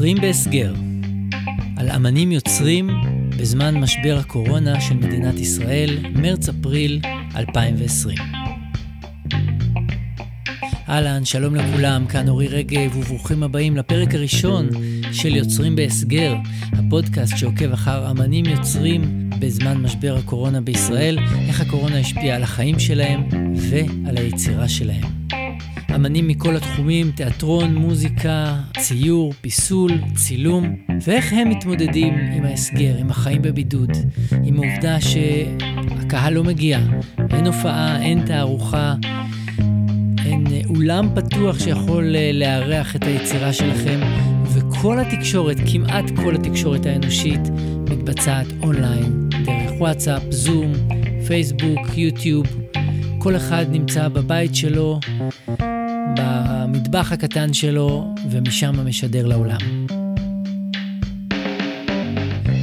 יוצרים בהסגר, על אמנים יוצרים בזמן משבר הקורונה של מדינת ישראל, מרץ-אפריל 2020. אהלן, שלום לכולם, כאן אורי רגב, וברוכים הבאים לפרק הראשון של יוצרים בהסגר, הפודקאסט שעוקב אחר אמנים יוצרים בזמן משבר הקורונה בישראל, איך הקורונה השפיעה על החיים שלהם ועל היצירה שלהם. אמנים מכל התחומים, תיאטרון, מוזיקה, ציור, פיסול, צילום, ואיך הם מתמודדים עם ההסגר, עם החיים בבידוד, עם העובדה שהקהל לא מגיע, אין הופעה, אין תערוכה, אין אולם פתוח שיכול אה, לארח את היצירה שלכם, וכל התקשורת, כמעט כל התקשורת האנושית, מתבצעת אונליין, דרך וואטסאפ, זום, פייסבוק, יוטיוב. כל אחד נמצא בבית שלו, במטבח הקטן שלו, ומשם משדר לעולם.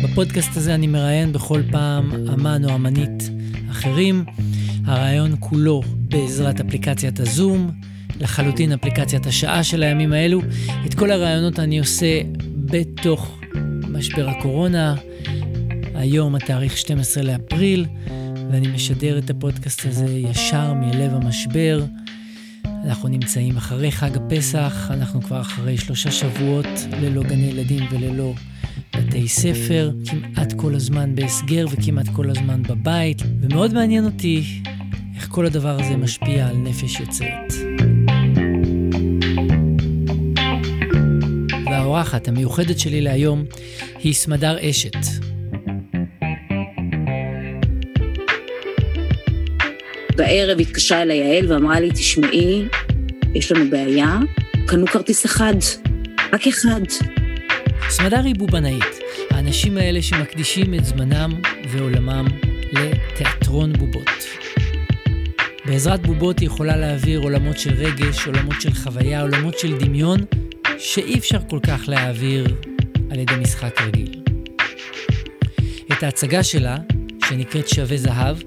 בפודקאסט הזה אני מראיין בכל פעם אמן או אמנית אחרים. הרעיון כולו בעזרת אפליקציית הזום, לחלוטין אפליקציית השעה של הימים האלו. את כל הרעיונות אני עושה בתוך משבר הקורונה. היום התאריך 12 לאפריל, ואני משדר את הפודקאסט הזה ישר מלב המשבר. אנחנו נמצאים אחרי חג הפסח, אנחנו כבר אחרי שלושה שבועות ללא גני ילדים וללא בתי ספר, כמעט כל הזמן בהסגר וכמעט כל הזמן בבית, ומאוד מעניין אותי איך כל הדבר הזה משפיע על נפש יוצרת. והאורחת המיוחדת שלי להיום היא סמדר אשת. בערב התקשרה אליי יעל ואמרה לי, תשמעי, יש לנו בעיה, קנו כרטיס אחד, רק אחד. סמדר היא בובנאית, האנשים האלה שמקדישים את זמנם ועולמם לתיאטרון בובות. בעזרת בובות היא יכולה להעביר עולמות של רגש, עולמות של חוויה, עולמות של דמיון, שאי אפשר כל כך להעביר על ידי משחק רגיל. את ההצגה שלה, שנקראת שווה זהב,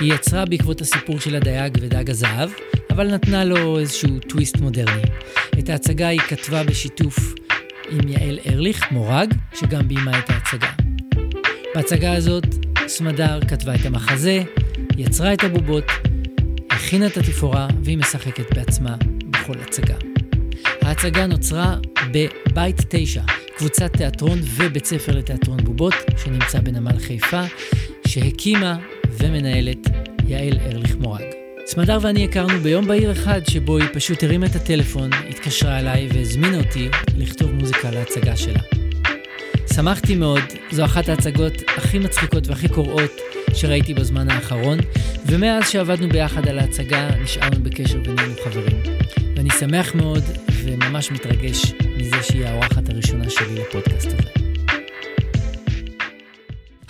היא יצרה בעקבות הסיפור של הדייג ודג הזהב, אבל נתנה לו איזשהו טוויסט מודרני. את ההצגה היא כתבה בשיתוף עם יעל ארליך, מורג, שגם ביימה את ההצגה. בהצגה הזאת סמדר כתבה את המחזה, יצרה את הבובות, הכינה את התפאורה והיא משחקת בעצמה בכל הצגה. ההצגה נוצרה בבית 9, קבוצת תיאטרון ובית ספר לתיאטרון בובות, שנמצא בנמל חיפה, שהקימה ומנהלת יעל ארליך מורג. סמדר ואני הכרנו ביום בהיר אחד שבו היא פשוט הרימה את הטלפון, התקשרה אליי והזמינה אותי לכתוב מוזיקה להצגה שלה. שמחתי מאוד, זו אחת ההצגות הכי מצחיקות והכי קוראות שראיתי בזמן האחרון, ומאז שעבדנו ביחד על ההצגה נשארנו בקשר ונהיינו חברים. ואני שמח מאוד וממש מתרגש מזה שהיא האורחת הראשונה שלי לפודקאסט הזה.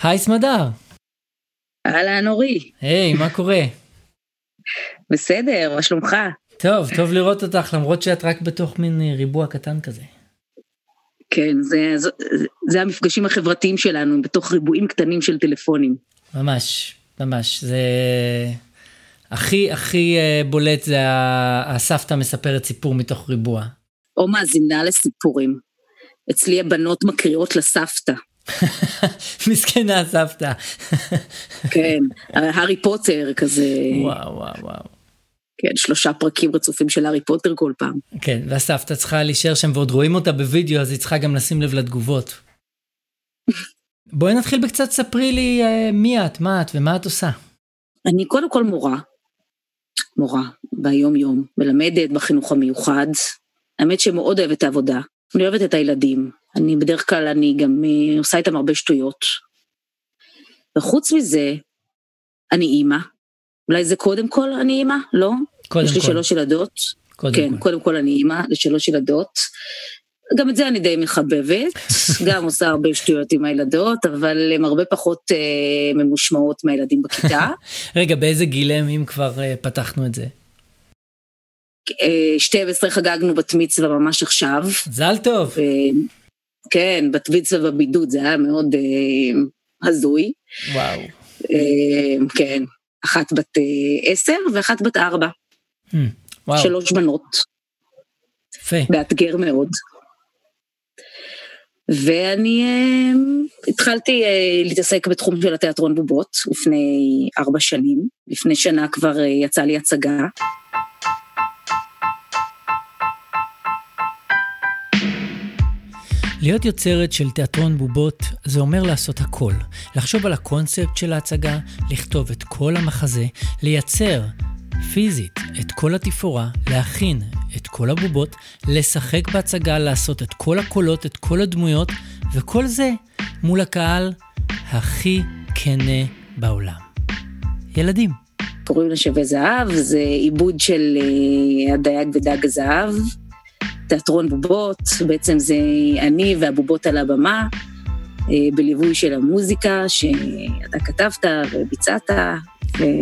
היי סמדר. אהלן אורי. היי, מה קורה? בסדר, מה שלומך? טוב, טוב לראות אותך למרות שאת רק בתוך מין ריבוע קטן כזה. כן, זה, זה, זה המפגשים החברתיים שלנו, בתוך ריבועים קטנים של טלפונים. ממש, ממש, זה הכי הכי אה, בולט זה הסבתא מספרת סיפור מתוך ריבוע. או מאזינה לסיפורים. אצלי הבנות מקריאות לסבתא. מסכנה הסבתא. כן, הארי פוטר כזה. וואו וואו וואו. כן, שלושה פרקים רצופים של הארי פוטר כל פעם. כן, והסבתא צריכה להישאר שם ועוד רואים אותה בווידאו אז היא צריכה גם לשים לב לתגובות. בואי נתחיל בקצת ספרי לי אה, מי את, מה את ומה את עושה. אני קודם כל מורה, מורה ביום יום, מלמדת בחינוך המיוחד. האמת שמאוד אוהבת את העבודה, אני אוהבת את הילדים, אני בדרך כלל אני גם אה, עושה איתם הרבה שטויות. וחוץ מזה, אני אימא. אולי זה קודם כל אני אימא? לא? קודם יש לי כל. שלוש ילדות. קודם כן, כל. קודם כל אני אימא לשלוש ילדות. גם את זה אני די מחבבת, גם עושה הרבה שטויות עם הילדות, אבל הן הרבה פחות אה, ממושמעות מהילדים בכיתה. רגע, באיזה גיל הם אם כבר אה, פתחנו את זה? אה, 12 חגגנו בת מצווה ממש עכשיו. מזל טוב. אה, כן, בת מצווה בבידוד, זה היה מאוד אה, הזוי. וואו. אה, כן, אחת בת אה, עשר ואחת בת ארבע. Hmm, וואו, שלוש בנות, יפה. מאתגר מאוד. ואני uh, התחלתי uh, להתעסק בתחום של התיאטרון בובות לפני ארבע שנים. לפני שנה כבר uh, יצאה לי הצגה. להיות יוצרת של תיאטרון בובות זה אומר לעשות הכל. לחשוב על הקונספט של ההצגה, לכתוב את כל המחזה, לייצר פיזית את כל התפאורה, להכין את כל הבובות, לשחק בהצגה, לעשות את כל הקולות, את כל הדמויות, וכל זה מול הקהל הכי כנה בעולם. ילדים. קוראים לה שווה זהב, זה עיבוד של uh, הדייג ודג הזהב, תיאטרון בובות, בעצם זה אני והבובות על הבמה, uh, בליווי של המוזיקה שאתה כתבת וביצעת.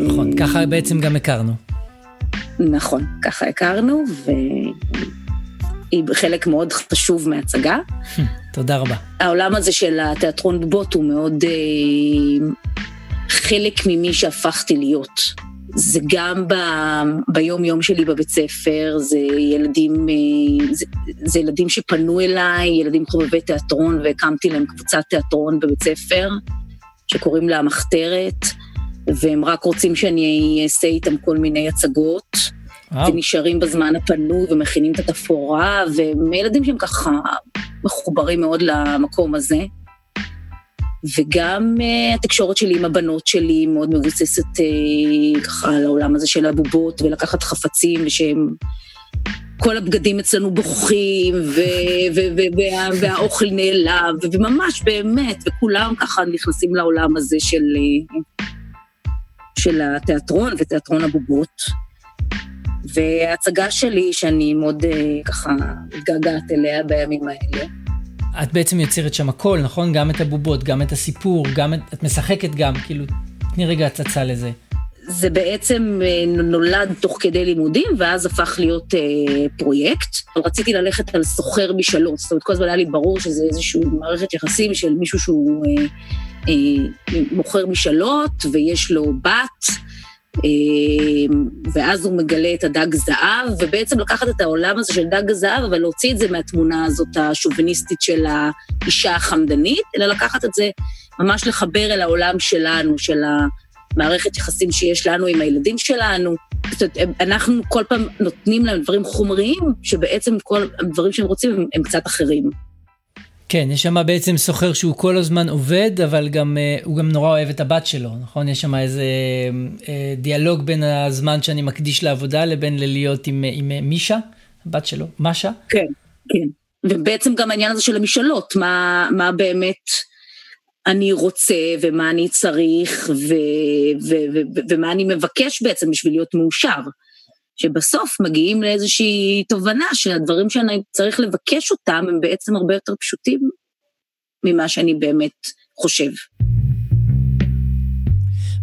נכון, ו... ככה בעצם גם הכרנו. נכון, ככה הכרנו, והיא חלק מאוד חשוב מההצגה. תודה רבה. העולם הזה של התיאטרון בובות הוא מאוד אה, חלק ממי שהפכתי להיות. זה גם ב, ביום-יום שלי בבית ספר, זה ילדים, אה, זה, זה ילדים שפנו אליי, ילדים חובבי תיאטרון, והקמתי להם קבוצת תיאטרון בבית ספר, שקוראים לה המחתרת. והם רק רוצים שאני אעשה איתם כל מיני הצגות, וואו. ונשארים בזמן הפנוי ומכינים את התפאורה, והם ילדים שהם ככה מחוברים מאוד למקום הזה. וגם uh, התקשורת שלי עם הבנות שלי מאוד מבוססת uh, ככה על העולם הזה של הבובות, ולקחת חפצים, ושהם... כל הבגדים אצלנו בוכים, וה- והאוכל נעלם, וממש באמת, וכולם ככה נכנסים לעולם הזה של, אה, של התיאטרון ותיאטרון הבובות. וההצגה שלי, שאני מאוד ככה מתגעגעת אליה בימים האלה. את בעצם יוצרת שם הכל, נכון? גם את הבובות, גם את הסיפור, גם את... את משחקת גם, כאילו, תני רגע הצצה לזה. זה בעצם אה, נולד תוך כדי לימודים, ואז הפך להיות אה, פרויקט. רציתי ללכת על סוחר משאלות, זאת אומרת, כל הזמן היה לי ברור שזה איזושהי מערכת יחסים של מישהו שהוא אה, אה, מוכר משאלות, ויש לו בת, ואז הוא מגלה את הדג זהב, ובעצם לקחת את העולם הזה של דג הזהב, אבל להוציא את זה מהתמונה הזאת השוביניסטית של האישה החמדנית, אלא לקחת את זה, ממש לחבר אל העולם שלנו, של ה... מערכת יחסים שיש לנו עם הילדים שלנו. זאת אומרת, אנחנו כל פעם נותנים להם דברים חומריים, שבעצם כל הדברים שהם רוצים הם, הם קצת אחרים. כן, יש שם בעצם סוחר שהוא כל הזמן עובד, אבל גם, uh, הוא גם נורא אוהב את הבת שלו, נכון? יש שם איזה uh, דיאלוג בין הזמן שאני מקדיש לעבודה לבין להיות עם, עם מישה, הבת שלו, משה. כן, כן. ובעצם גם העניין הזה של המשאלות, מה, מה באמת... אני רוצה ומה אני צריך ו- ו- ו- ומה אני מבקש בעצם בשביל להיות מאושר. שבסוף מגיעים לאיזושהי תובנה שהדברים שאני צריך לבקש אותם הם בעצם הרבה יותר פשוטים ממה שאני באמת חושב.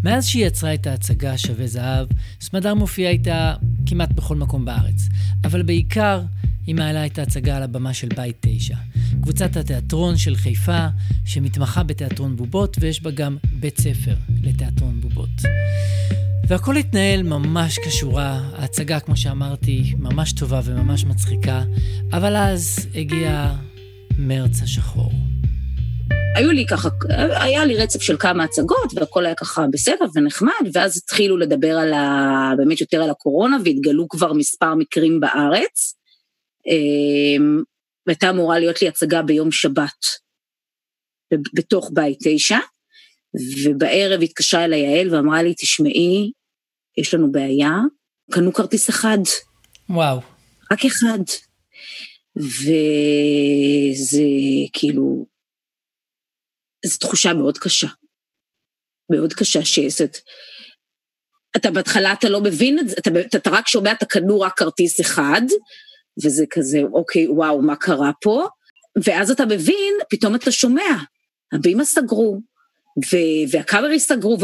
מאז שהיא יצרה את ההצגה שווה זהב, סמדר מופיעה איתה כמעט בכל מקום בארץ, אבל בעיקר היא מעלה את ההצגה על הבמה של בית 9, קבוצת התיאטרון של חיפה, שמתמחה בתיאטרון בובות, ויש בה גם בית ספר לתיאטרון בובות. והכל התנהל ממש כשורה, ההצגה, כמו שאמרתי, ממש טובה וממש מצחיקה, אבל אז הגיע מרץ השחור. היו לי ככה, היה לי רצף של כמה הצגות, והכל היה ככה בסדר ונחמד, ואז התחילו לדבר על ה... באמת יותר על הקורונה, והתגלו כבר מספר מקרים בארץ. אמ, והייתה אמורה להיות לי הצגה ביום שבת, בתוך בית תשע, ובערב התקשרה אליי יעל ואמרה לי, תשמעי, יש לנו בעיה, קנו כרטיס אחד. וואו. רק אחד. וזה כאילו, זו תחושה מאוד קשה. מאוד קשה שעשת. אתה בהתחלה אתה לא מבין את זה, אתה, אתה, אתה רק שומע, אתה קנו רק כרטיס אחד, וזה כזה, אוקיי, וואו, מה קרה פה? ואז אתה מבין, פתאום אתה שומע, הבימה סגרו, והקאמרי סגרו,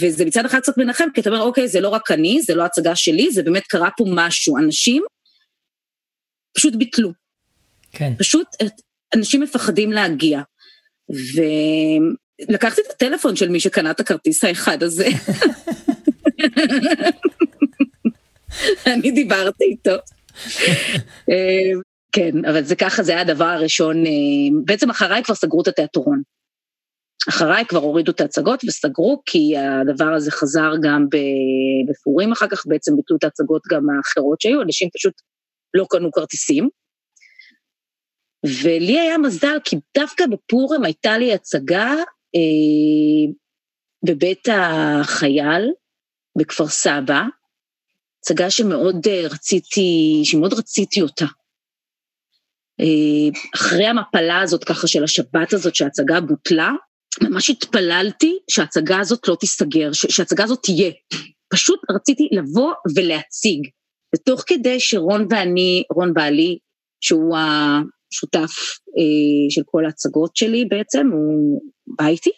וזה מצד אחד קצת מנחם, כי אתה אומר, אוקיי, זה לא רק אני, זה לא הצגה שלי, זה באמת קרה פה משהו. אנשים פשוט ביטלו. כן. פשוט אנשים מפחדים להגיע. ולקחתי את הטלפון של מי שקנה את הכרטיס האחד הזה. אני דיברתי איתו. אה, כן, אבל זה ככה, זה היה הדבר הראשון, אה, בעצם אחריי כבר סגרו את התיאטרון. אחריי כבר הורידו את ההצגות וסגרו, כי הדבר הזה חזר גם בפורים אחר כך, בעצם ביטלו את ההצגות גם האחרות שהיו, אנשים פשוט לא קנו כרטיסים. ולי היה מזל, כי דווקא בפורים הייתה לי הצגה אה, בבית החייל בכפר סבא, הצגה שמאוד אה, רציתי, שמאוד רציתי אותה. אה, אחרי המפלה הזאת ככה של השבת הזאת שההצגה בוטלה, ממש התפללתי שההצגה הזאת לא תיסגר, שההצגה הזאת תהיה. פשוט רציתי לבוא ולהציג. ותוך כדי שרון ואני, רון בעלי, שהוא השותף אה, של כל ההצגות שלי בעצם, הוא בא איתי,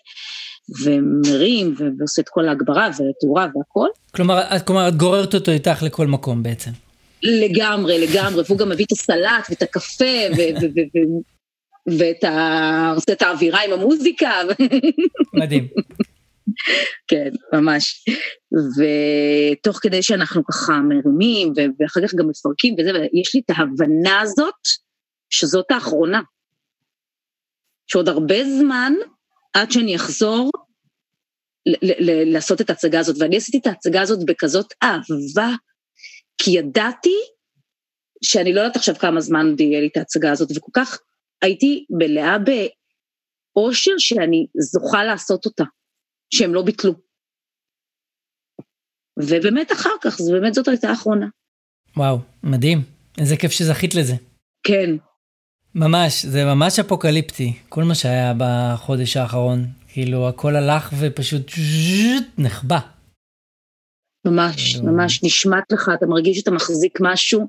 ומרים ועושה את כל ההגברה והתאורה והכל. כלומר, כלומר, את גוררת אותו איתך לכל מקום בעצם. לגמרי, לגמרי, והוא גם מביא את הסלט ואת הקפה ואת ה... עושה את האווירה עם המוזיקה. מדהים. כן, ממש. ותוך כדי שאנחנו ככה מרימים, ואחר כך גם מפרקים וזה, ויש לי את ההבנה הזאת, שזאת האחרונה. שעוד הרבה זמן, עד שאני אחזור לעשות את ההצגה הזאת. ואני עשיתי את ההצגה הזאת בכזאת אהבה, כי ידעתי שאני לא יודעת עכשיו כמה זמן עוד יהיה לי את ההצגה הזאת, וכל כך הייתי מלאה באושר שאני זוכה לעשות אותה, שהם לא ביטלו. ובאמת אחר כך, זה באמת זאת הייתה האחרונה. וואו, מדהים. איזה כיף שזכית לזה. כן. ממש, זה ממש אפוקליפטי, כל מה שהיה בחודש האחרון. כאילו, הכל הלך ופשוט נחבא. ממש, ממש נשמט לך, אתה מרגיש שאתה מחזיק משהו,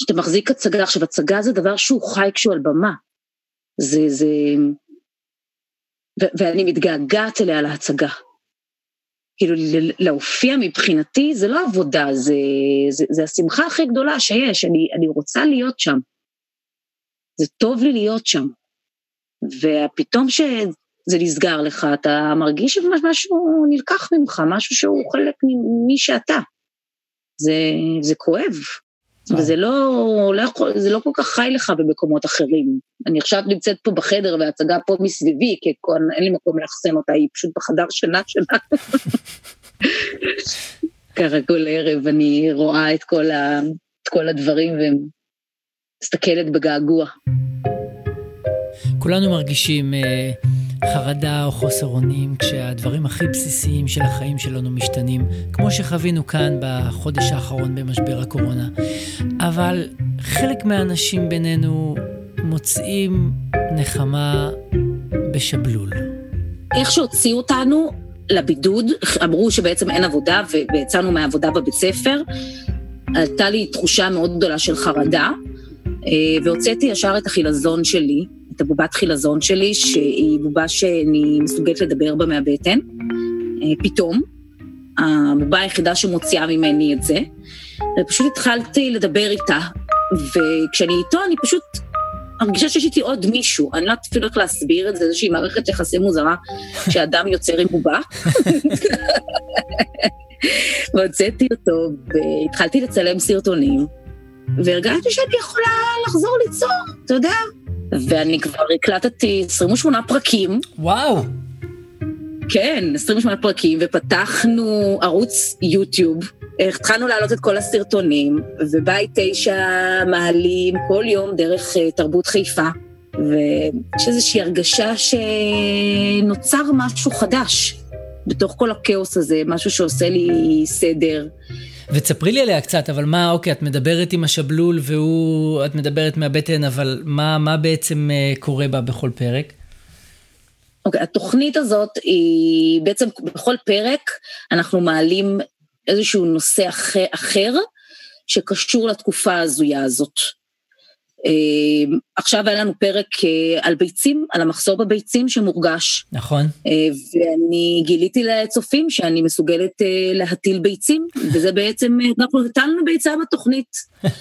שאתה מחזיק הצגה. עכשיו, הצגה זה דבר שהוא חי כשהוא על במה. זה, זה... ו- ואני מתגעגעת אליה להצגה. כאילו, להופיע מבחינתי זה לא עבודה, זה, זה, זה השמחה הכי גדולה שיש, אני, אני רוצה להיות שם. זה טוב לי להיות שם. ופתאום שזה נסגר לך, אתה מרגיש שמשהו נלקח ממך, משהו שהוא חלק ממי שאתה. זה, זה כואב. וזה לא, לא יכול, זה לא כל כך חי לך במקומות אחרים. אני עכשיו נמצאת פה בחדר וההצגה פה מסביבי, כי אין לי מקום לאחסן אותה, היא פשוט בחדר שינה שלה. ככה כל ערב אני רואה את כל, ה, את כל הדברים ומסתכלת בגעגוע. כולנו מרגישים אה, חרדה או חוסר אונים כשהדברים הכי בסיסיים של החיים שלנו משתנים, כמו שחווינו כאן בחודש האחרון במשבר הקורונה. אבל חלק מהאנשים בינינו מוצאים נחמה בשבלול. איך שהוציאו אותנו לבידוד, אמרו שבעצם אין עבודה ויצאנו מהעבודה בבית ספר, עלתה לי תחושה מאוד גדולה של חרדה, אה, והוצאתי ישר את החילזון שלי, את הבובת חילזון שלי, שהיא בובה שאני מסוגלת לדבר בה מהבטן, אה, פתאום. הבובה היחידה שמוציאה ממני את זה, ופשוט התחלתי לדבר איתה, וכשאני איתו אני פשוט מרגישה שיש איתי עוד מישהו, אני לא יודעת אפילו איך להסביר את זה, איזושהי מערכת יחסים מוזרה שאדם יוצר עם בובה. והוצאתי אותו, והתחלתי לצלם סרטונים, והרגשתי שאני יכולה לחזור ליצור, אתה יודע, ואני כבר הקלטתי 28 פרקים. וואו. כן, 28 פרקים, ופתחנו ערוץ יוטיוב. התחלנו להעלות את כל הסרטונים, ובית תשע מעלים כל יום דרך uh, תרבות חיפה, ויש איזושהי הרגשה שנוצר משהו חדש בתוך כל הכאוס הזה, משהו שעושה לי סדר. ותספרי לי עליה קצת, אבל מה, אוקיי, את מדברת עם השבלול והוא, את מדברת מהבטן, אבל מה, מה בעצם uh, קורה בה בכל פרק? אוקיי, okay, התוכנית הזאת היא בעצם בכל פרק אנחנו מעלים איזשהו נושא אחר, אחר שקשור לתקופה ההזויה הזאת. Uh, עכשיו היה לנו פרק uh, על ביצים, על המחסור בביצים שמורגש. נכון. Uh, ואני גיליתי לצופים שאני מסוגלת להטיל ביצים, וזה בעצם, אנחנו הטלנו ביצה בתוכנית.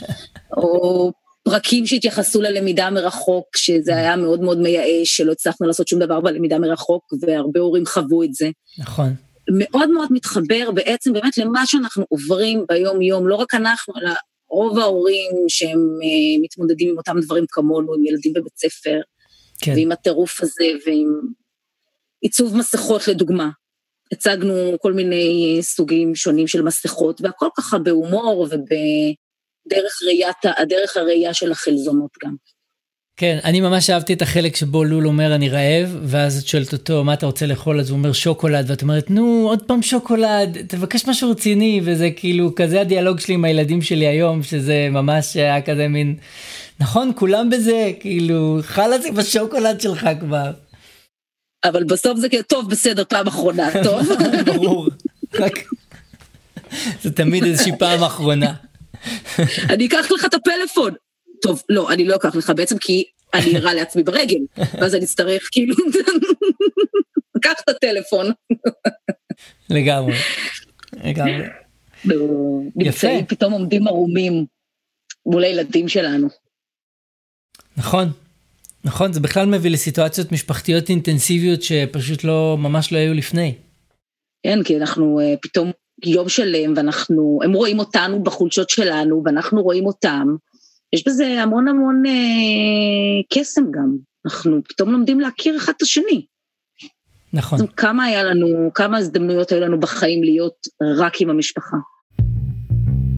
או פרקים שהתייחסו ללמידה מרחוק, שזה היה מאוד מאוד מייאש, שלא הצלחנו לעשות שום דבר בלמידה מרחוק, והרבה הורים חוו את זה. נכון. מאוד מאוד מתחבר בעצם באמת למה שאנחנו עוברים ביום-יום, לא רק אנחנו, אלא רוב ההורים שהם uh, מתמודדים עם אותם דברים כמונו, עם ילדים בבית ספר, כן. ועם הטירוף הזה, ועם עיצוב מסכות לדוגמה. הצגנו כל מיני סוגים שונים של מסכות, והכל ככה בהומור ובדרך ראיית, הדרך הראייה של החלזונות גם. כן, אני ממש אהבתי את החלק שבו לול אומר אני רעב, ואז את שואלת אותו מה אתה רוצה לאכול, אז הוא אומר שוקולד, ואת אומרת נו עוד פעם שוקולד, תבקש משהו רציני, וזה כאילו כזה הדיאלוג שלי עם הילדים שלי היום, שזה ממש היה כזה מין, נכון כולם בזה, כאילו חלאס עם השוקולד שלך כבר. אבל בסוף זה כאילו, טוב בסדר פעם אחרונה, טוב? ברור, רק זה תמיד איזושהי פעם אחרונה. אני אקח לך את הפלאפון. טוב, לא, אני לא אקח לך בעצם כי אני אראה לעצמי ברגל, ואז אני אצטרך כאילו, לקח את הטלפון. לגמרי, לגמרי. נמצאים, פתאום עומדים ערומים מול הילדים שלנו. נכון, נכון, זה בכלל מביא לסיטואציות משפחתיות אינטנסיביות שפשוט לא, ממש לא היו לפני. כן, כי אנחנו uh, פתאום יום שלם ואנחנו, הם רואים אותנו בחולשות שלנו ואנחנו רואים אותם. יש בזה המון המון uh, קסם גם. אנחנו פתאום לומדים להכיר אחד את השני. נכון. כמה היה לנו, כמה הזדמנויות היו לנו בחיים להיות רק עם המשפחה.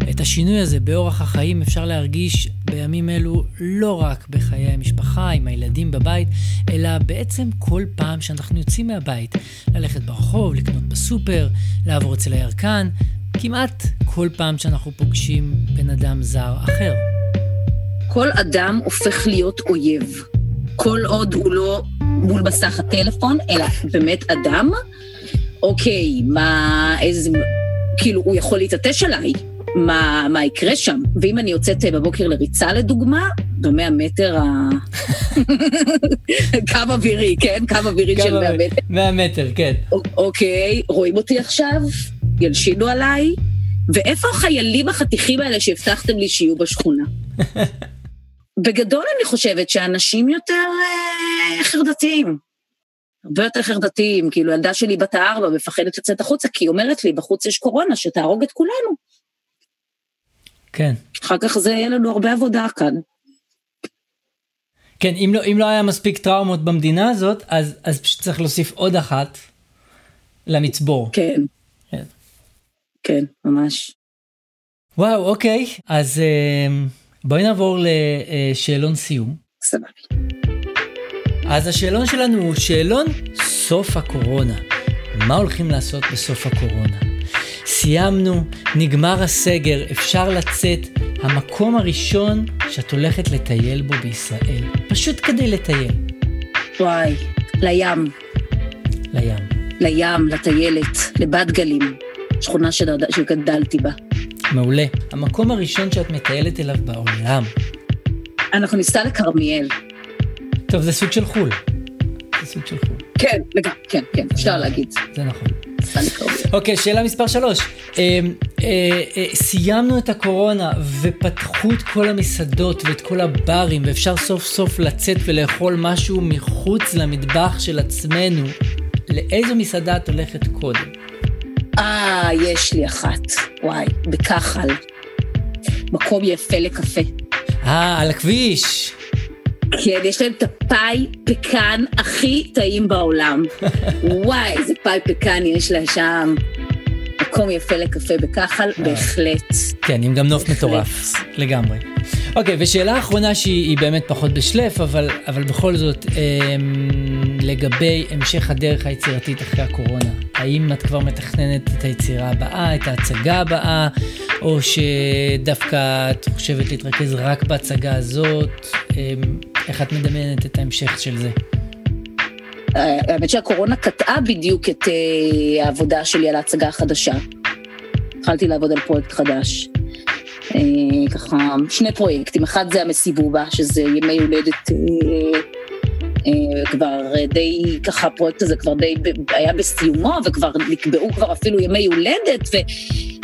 את השינוי הזה באורח החיים אפשר להרגיש בימים אלו לא רק בחיי המשפחה, עם הילדים בבית, אלא בעצם כל פעם שאנחנו יוצאים מהבית. ללכת ברחוב, לקנות בסופר, לעבור אצל הירקן, כמעט כל פעם שאנחנו פוגשים בן אדם זר אחר. כל אדם הופך להיות אויב. כל עוד הוא לא מול מסך הטלפון, אלא באמת אדם, אוקיי, מה, איזה, כאילו, הוא יכול להתעטש עליי, מה, מה יקרה שם. ואם אני יוצאת אה, בבוקר לריצה לדוגמה, במאה מטר ה... קו אווירי, כן? קו אווירי של מאה מטר. מאה מטר, כן. אוקיי, רואים אותי עכשיו? ילשינו עליי? ואיפה החיילים החתיכים האלה שהבטחתם לי שיהיו בשכונה? בגדול אני חושבת שאנשים יותר אה, חרדתיים. הרבה יותר חרדתיים, כאילו ילדה שלי בת הארבע מפחדת לצאת החוצה, כי היא אומרת לי, בחוץ יש קורונה שתהרוג את כולנו. כן. אחר כך זה יהיה לנו הרבה עבודה כאן. כן, אם לא, אם לא היה מספיק טראומות במדינה הזאת, אז, אז פשוט צריך להוסיף עוד אחת למצבור. כן. כן, כן ממש. וואו, אוקיי, אז אה, בואי נעבור לשאלון סיום. סבבה. אז השאלון שלנו הוא שאלון סוף הקורונה. מה הולכים לעשות בסוף הקורונה? סיימנו, נגמר הסגר, אפשר לצאת. המקום הראשון שאת הולכת לטייל בו בישראל. פשוט כדי לטייל. וואי, לים. לים. לים, לטיילת, לבת גלים, שכונה שגד... שגדלתי בה. מעולה. המקום הראשון שאת מטיילת אליו בעולם. אנחנו ניסע לכרמיאל. טוב, זה סוג של חו"ל. זה סוג של חו"ל. כן, לגמרי, כן, כן, אפשר נכון. להגיד. זה נכון. אוקיי, שאלה מספר שלוש. אה, אה, אה, סיימנו את הקורונה ופתחו את כל המסעדות ואת כל הברים ואפשר סוף סוף לצאת ולאכול משהו מחוץ למטבח של עצמנו. לאיזו מסעדה את הולכת קודם? אה, יש לי אחת. וואי, בכחל. מקום יפה לקפה. אה, על הכביש. כן, יש להם את הפאי פקן הכי טעים בעולם. וואי, איזה פאי פקן יש לה שם. מקום יפה לקפה בכחל, אה. בהחלט. כן, עם גם נוף מטורף, לגמרי. אוקיי, ושאלה אחרונה שהיא באמת פחות בשלף, אבל, אבל בכל זאת, אה, לגבי המשך הדרך היצירתית אחרי הקורונה, האם את כבר מתכננת את היצירה הבאה, את ההצגה הבאה, או שדווקא את חושבת להתרכז רק בהצגה הזאת? אה, איך את מדמיינת את ההמשך של זה? האמת שהקורונה קטעה בדיוק את uh, העבודה שלי על ההצגה החדשה. התחלתי לעבוד על פרויקט חדש. Uh, ככה, שני פרויקטים, אחד זה המסיבובה, שזה ימי הולדת uh, uh, כבר די, ככה הפרויקט הזה כבר די היה בסיומו, וכבר נקבעו כבר אפילו ימי הולדת, ו...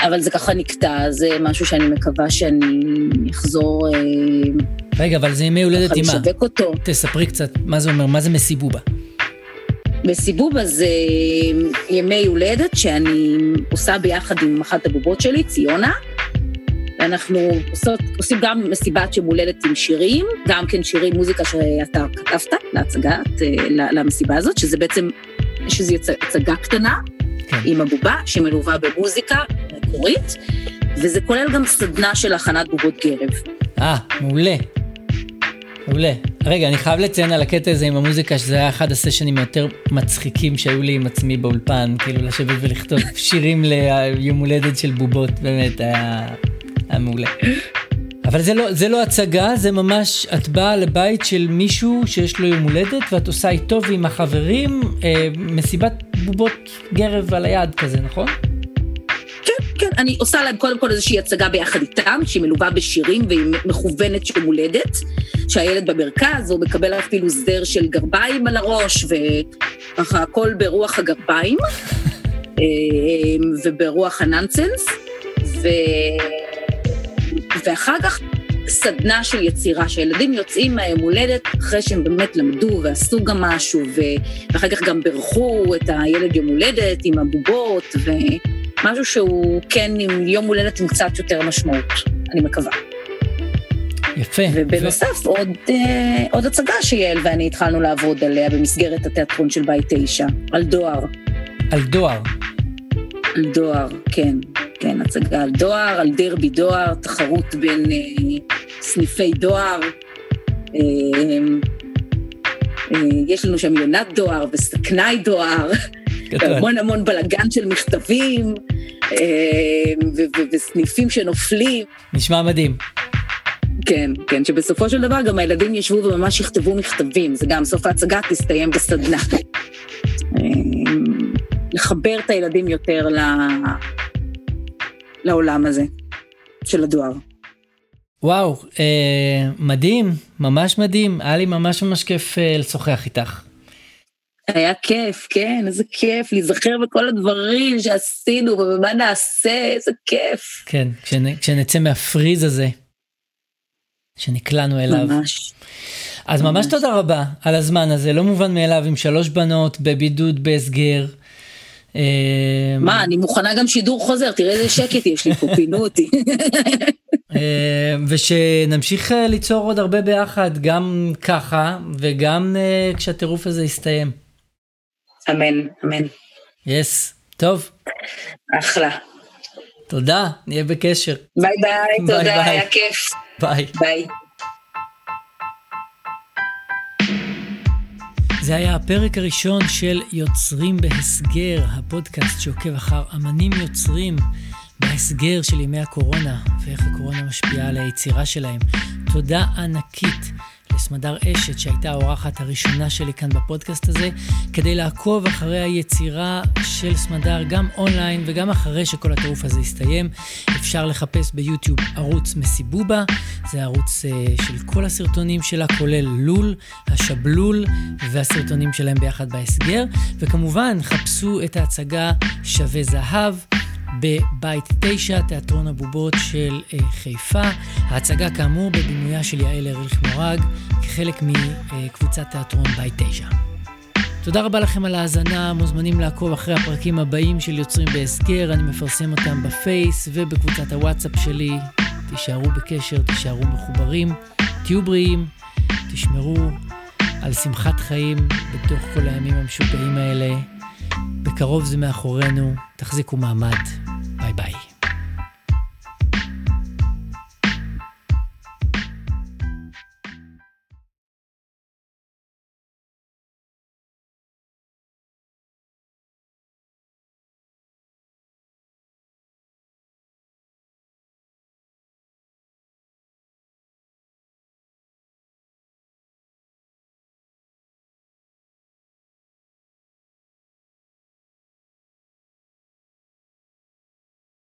אבל זה ככה נקטע, זה משהו שאני מקווה שאני אחזור... רגע, אבל זה ימי הולדת עם מה? לשווק אותו. תספרי קצת, מה זה אומר, מה זה מסיבובה? בסיבובה זה ימי הולדת שאני עושה ביחד עם אחת הבובות שלי, ציונה, אנחנו עושות, עושים גם מסיבת יום הולדת עם שירים, גם כן שירים, מוזיקה שאתה כתבת להצגת, אה, למסיבה הזאת, שזה בעצם, יש איזו הצגה קטנה כן. עם הבובה שמלווה במוזיקה מקורית, וזה כולל גם סדנה של הכנת בובות גרב. אה, מעולה. מעולה. רגע, אני חייב לציין על הקטע הזה עם המוזיקה, שזה היה אחד הסשנים היותר מצחיקים שהיו לי עם עצמי באולפן, כאילו לשבת ולכתוב שירים ליום הולדת של בובות, באמת, היה מעולה. אבל זה לא, זה לא הצגה, זה ממש, את באה לבית של מישהו שיש לו יום הולדת, ואת עושה איתו ועם החברים אה, מסיבת בובות גרב על היד כזה, נכון? כן, אני עושה להם קודם כל איזושהי הצגה ביחד איתם, שהיא מלווה בשירים והיא מכוונת של הולדת, שהילד במרכז, הוא מקבל אפילו זר של גרביים על הראש, וככה הכל ברוח הגרביים, אה, וברוח הנאנסנס, ו... ואחר כך סדנה של יצירה, שהילדים יוצאים מהיום הולדת אחרי שהם באמת למדו ועשו גם משהו, ואחר כך גם בירכו את הילד יום הולדת עם הבובות, ו... משהו שהוא כן עם יום הולדת עם קצת יותר משמעות, אני מקווה. יפה. ובנוסף, ו... עוד, אה, עוד הצגה שיעל ואני התחלנו לעבוד עליה במסגרת התיאטרון של בית תשע, על דואר. על דואר. על דואר, כן. כן, הצגה על דואר, על דרבי דואר, תחרות בין אה, סניפי דואר. אה, אה, יש לנו שם יונת דואר וסכנאי דואר. המון המון בלאגן של מכתבים, אה, וסניפים שנופלים. נשמע מדהים. כן, כן, שבסופו של דבר גם הילדים ישבו וממש יכתבו מכתבים, זה גם סוף ההצגה תסתיים בסדנה. אה, לחבר את הילדים יותר ל... לעולם הזה של הדואר. וואו, אה, מדהים, ממש מדהים, היה לי ממש ממש כיף אה, לשוחח איתך. היה כיף, כן, איזה כיף, להיזכר בכל הדברים שעשינו ובמה נעשה, איזה כיף. כן, כשנ, כשנצא מהפריז הזה, שנקלענו אליו. ממש. אז ממש, ממש תודה רבה על הזמן הזה, לא מובן מאליו, עם שלוש בנות בבידוד בהסגר. אה, מה, אני מוכנה גם שידור חוזר, תראה איזה שקט יש לי פה, פינו אותי. אה, ושנמשיך אה, ליצור עוד הרבה ביחד, גם ככה, וגם כשהטירוף הזה יסתיים. אמן, אמן. yes, טוב. אחלה. תודה, נהיה בקשר. bye bye, תודה. היה כיף. bye. bye. זה היה הפרק הראשון של יוצרים בהסגר, הפודקאסט שעוקב אחר אמנים יוצרים בהסגר של ימי הקורונה ואיך הקורונה משפיעה על היצירה שלהם. תודה ענקית לסמדר אשת, שהייתה האורחת הראשונה שלי כאן בפודקאסט הזה, כדי לעקוב אחרי היצירה של סמדר, גם אונליין וגם אחרי שכל הטירוף הזה יסתיים. אפשר לחפש ביוטיוב ערוץ מסיבובה, זה ערוץ uh, של כל הסרטונים שלה, כולל לול, השבלול והסרטונים שלהם ביחד בהסגר, וכמובן, חפשו את ההצגה שווה זהב. בבית 9, תיאטרון הבובות של אה, חיפה. ההצגה כאמור בבימויה של יעל אריך מורג, כחלק מקבוצת תיאטרון בית 9. תודה רבה לכם על ההאזנה, מוזמנים לעקוב אחרי הפרקים הבאים של יוצרים בהסגר, אני מפרסם אותם בפייס ובקבוצת הוואטסאפ שלי. תישארו בקשר, תישארו מחוברים, תהיו בריאים, תשמרו על שמחת חיים בתוך כל הימים המשוגעים האלה. בקרוב זה מאחורינו, תחזיקו מעמד, ביי ביי.